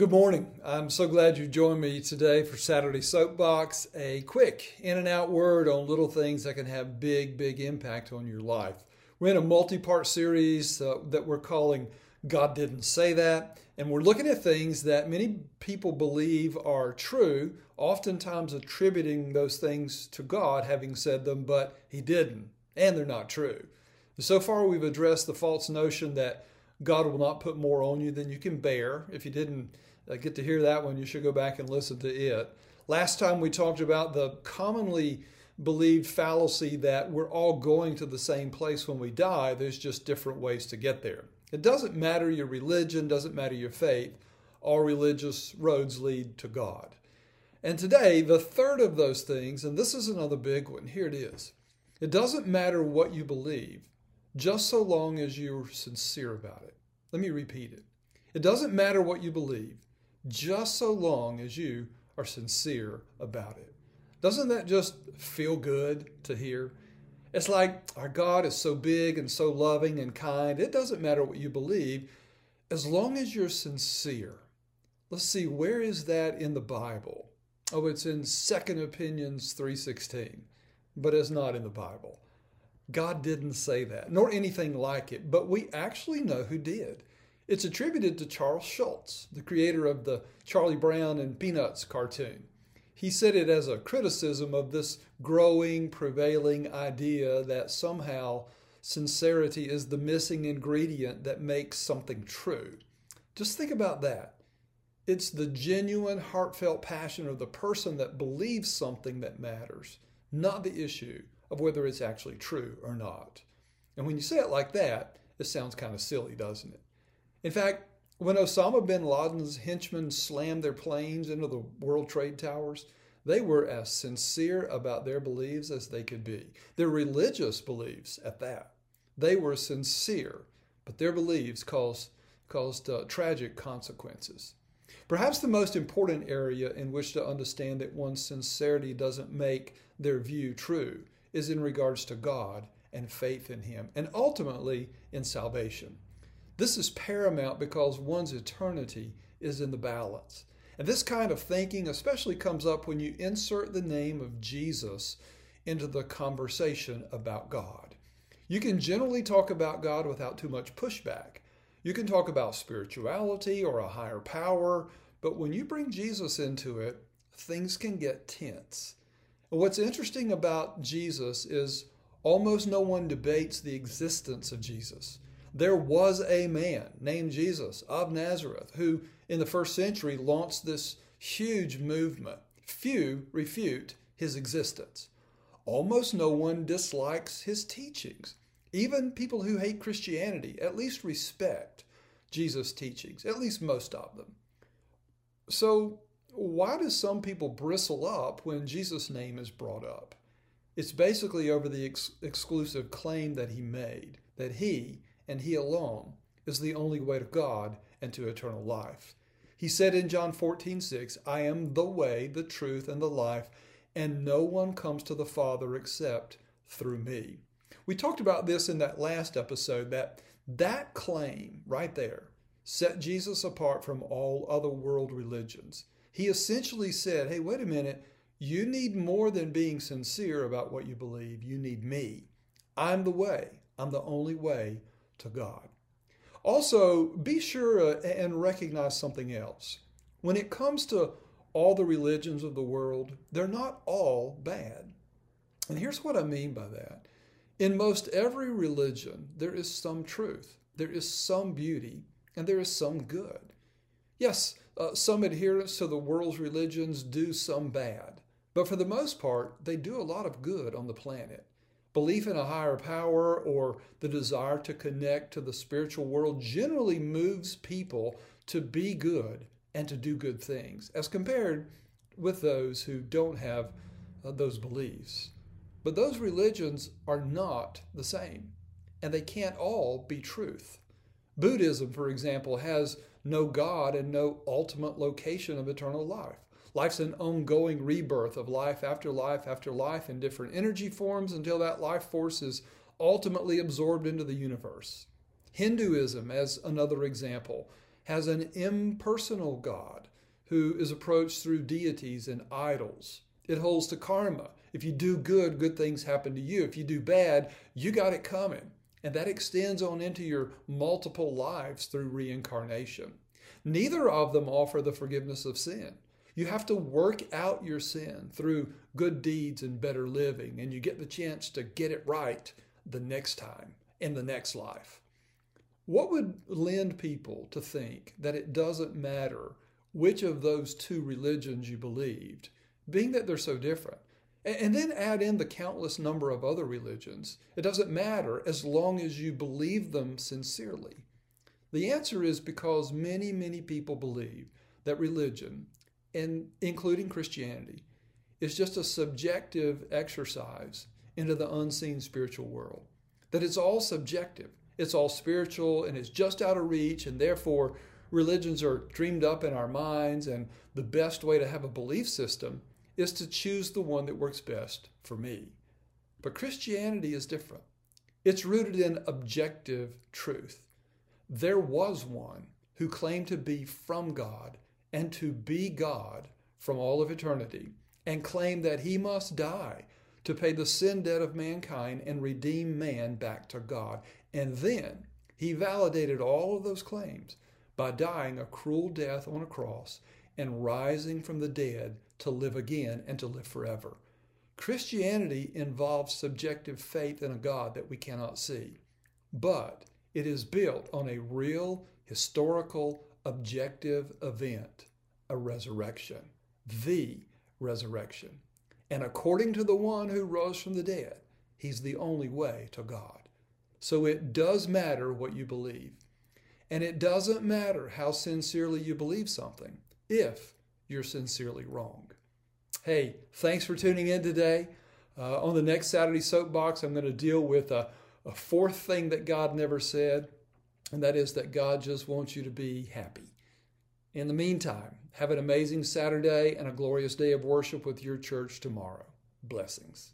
good morning. I'm so glad you joined me today for Saturday Soapbox, a quick in and out word on little things that can have big, big impact on your life. We're in a multi part series uh, that we're calling God Didn't Say That, and we're looking at things that many people believe are true, oftentimes attributing those things to God having said them, but He didn't, and they're not true. So far, we've addressed the false notion that God will not put more on you than you can bear. If you didn't get to hear that one, you should go back and listen to it. Last time we talked about the commonly believed fallacy that we're all going to the same place when we die. There's just different ways to get there. It doesn't matter your religion, doesn't matter your faith. All religious roads lead to God. And today, the third of those things, and this is another big one, here it is. It doesn't matter what you believe, just so long as you're sincere about it. Let me repeat it. It doesn't matter what you believe, just so long as you are sincere about it. Doesn't that just feel good to hear? It's like our God is so big and so loving and kind. It doesn't matter what you believe as long as you're sincere. Let's see where is that in the Bible? Oh, it's in Second Opinions 3:16, but it's not in the Bible. God didn't say that, nor anything like it, but we actually know who did. It's attributed to Charles Schulz, the creator of the Charlie Brown and Peanuts cartoon. He said it as a criticism of this growing, prevailing idea that somehow sincerity is the missing ingredient that makes something true. Just think about that. It's the genuine, heartfelt passion of the person that believes something that matters, not the issue of whether it's actually true or not. And when you say it like that, it sounds kind of silly, doesn't it? In fact, when Osama bin Laden's henchmen slammed their planes into the World Trade Towers, they were as sincere about their beliefs as they could be. Their religious beliefs, at that. They were sincere, but their beliefs caused, caused uh, tragic consequences. Perhaps the most important area in which to understand that one's sincerity doesn't make their view true is in regards to God and faith in Him, and ultimately in salvation. This is paramount because one's eternity is in the balance. And this kind of thinking especially comes up when you insert the name of Jesus into the conversation about God. You can generally talk about God without too much pushback. You can talk about spirituality or a higher power, but when you bring Jesus into it, things can get tense. What's interesting about Jesus is almost no one debates the existence of Jesus. There was a man named Jesus of Nazareth who, in the first century, launched this huge movement. Few refute his existence. Almost no one dislikes his teachings. Even people who hate Christianity at least respect Jesus' teachings, at least most of them. So, why do some people bristle up when Jesus' name is brought up? It's basically over the ex- exclusive claim that he made that he and he alone is the only way to God and to eternal life. He said in John 14, 6, I am the way, the truth, and the life, and no one comes to the Father except through me. We talked about this in that last episode that that claim right there set Jesus apart from all other world religions. He essentially said, hey, wait a minute, you need more than being sincere about what you believe. You need me. I'm the way, I'm the only way to God. Also, be sure uh, and recognize something else. When it comes to all the religions of the world, they're not all bad. And here's what I mean by that. In most every religion, there is some truth, there is some beauty, and there is some good. Yes, uh, some adherents to the world's religions do some bad, but for the most part, they do a lot of good on the planet. Belief in a higher power or the desire to connect to the spiritual world generally moves people to be good and to do good things, as compared with those who don't have uh, those beliefs. But those religions are not the same, and they can't all be truth. Buddhism, for example, has no God and no ultimate location of eternal life. Life's an ongoing rebirth of life after life after life in different energy forms until that life force is ultimately absorbed into the universe. Hinduism, as another example, has an impersonal God who is approached through deities and idols. It holds to karma. If you do good, good things happen to you. If you do bad, you got it coming. And that extends on into your multiple lives through reincarnation. Neither of them offer the forgiveness of sin. You have to work out your sin through good deeds and better living, and you get the chance to get it right the next time in the next life. What would lend people to think that it doesn't matter which of those two religions you believed, being that they're so different? And then add in the countless number of other religions. It doesn't matter as long as you believe them sincerely. The answer is because many, many people believe that religion, and including Christianity, is just a subjective exercise into the unseen spiritual world. That it's all subjective, it's all spiritual, and it's just out of reach, and therefore religions are dreamed up in our minds, and the best way to have a belief system is to choose the one that works best for me. But Christianity is different. It's rooted in objective truth. There was one who claimed to be from God and to be God from all of eternity, and claim that he must die to pay the sin debt of mankind and redeem man back to God. And then he validated all of those claims by dying a cruel death on a cross and rising from the dead to live again and to live forever. Christianity involves subjective faith in a God that we cannot see, but it is built on a real, historical, objective event a resurrection, the resurrection. And according to the one who rose from the dead, he's the only way to God. So it does matter what you believe. And it doesn't matter how sincerely you believe something if you're sincerely wrong. Hey, thanks for tuning in today. Uh, on the next Saturday Soapbox, I'm going to deal with a, a fourth thing that God never said, and that is that God just wants you to be happy. In the meantime, have an amazing Saturday and a glorious day of worship with your church tomorrow. Blessings.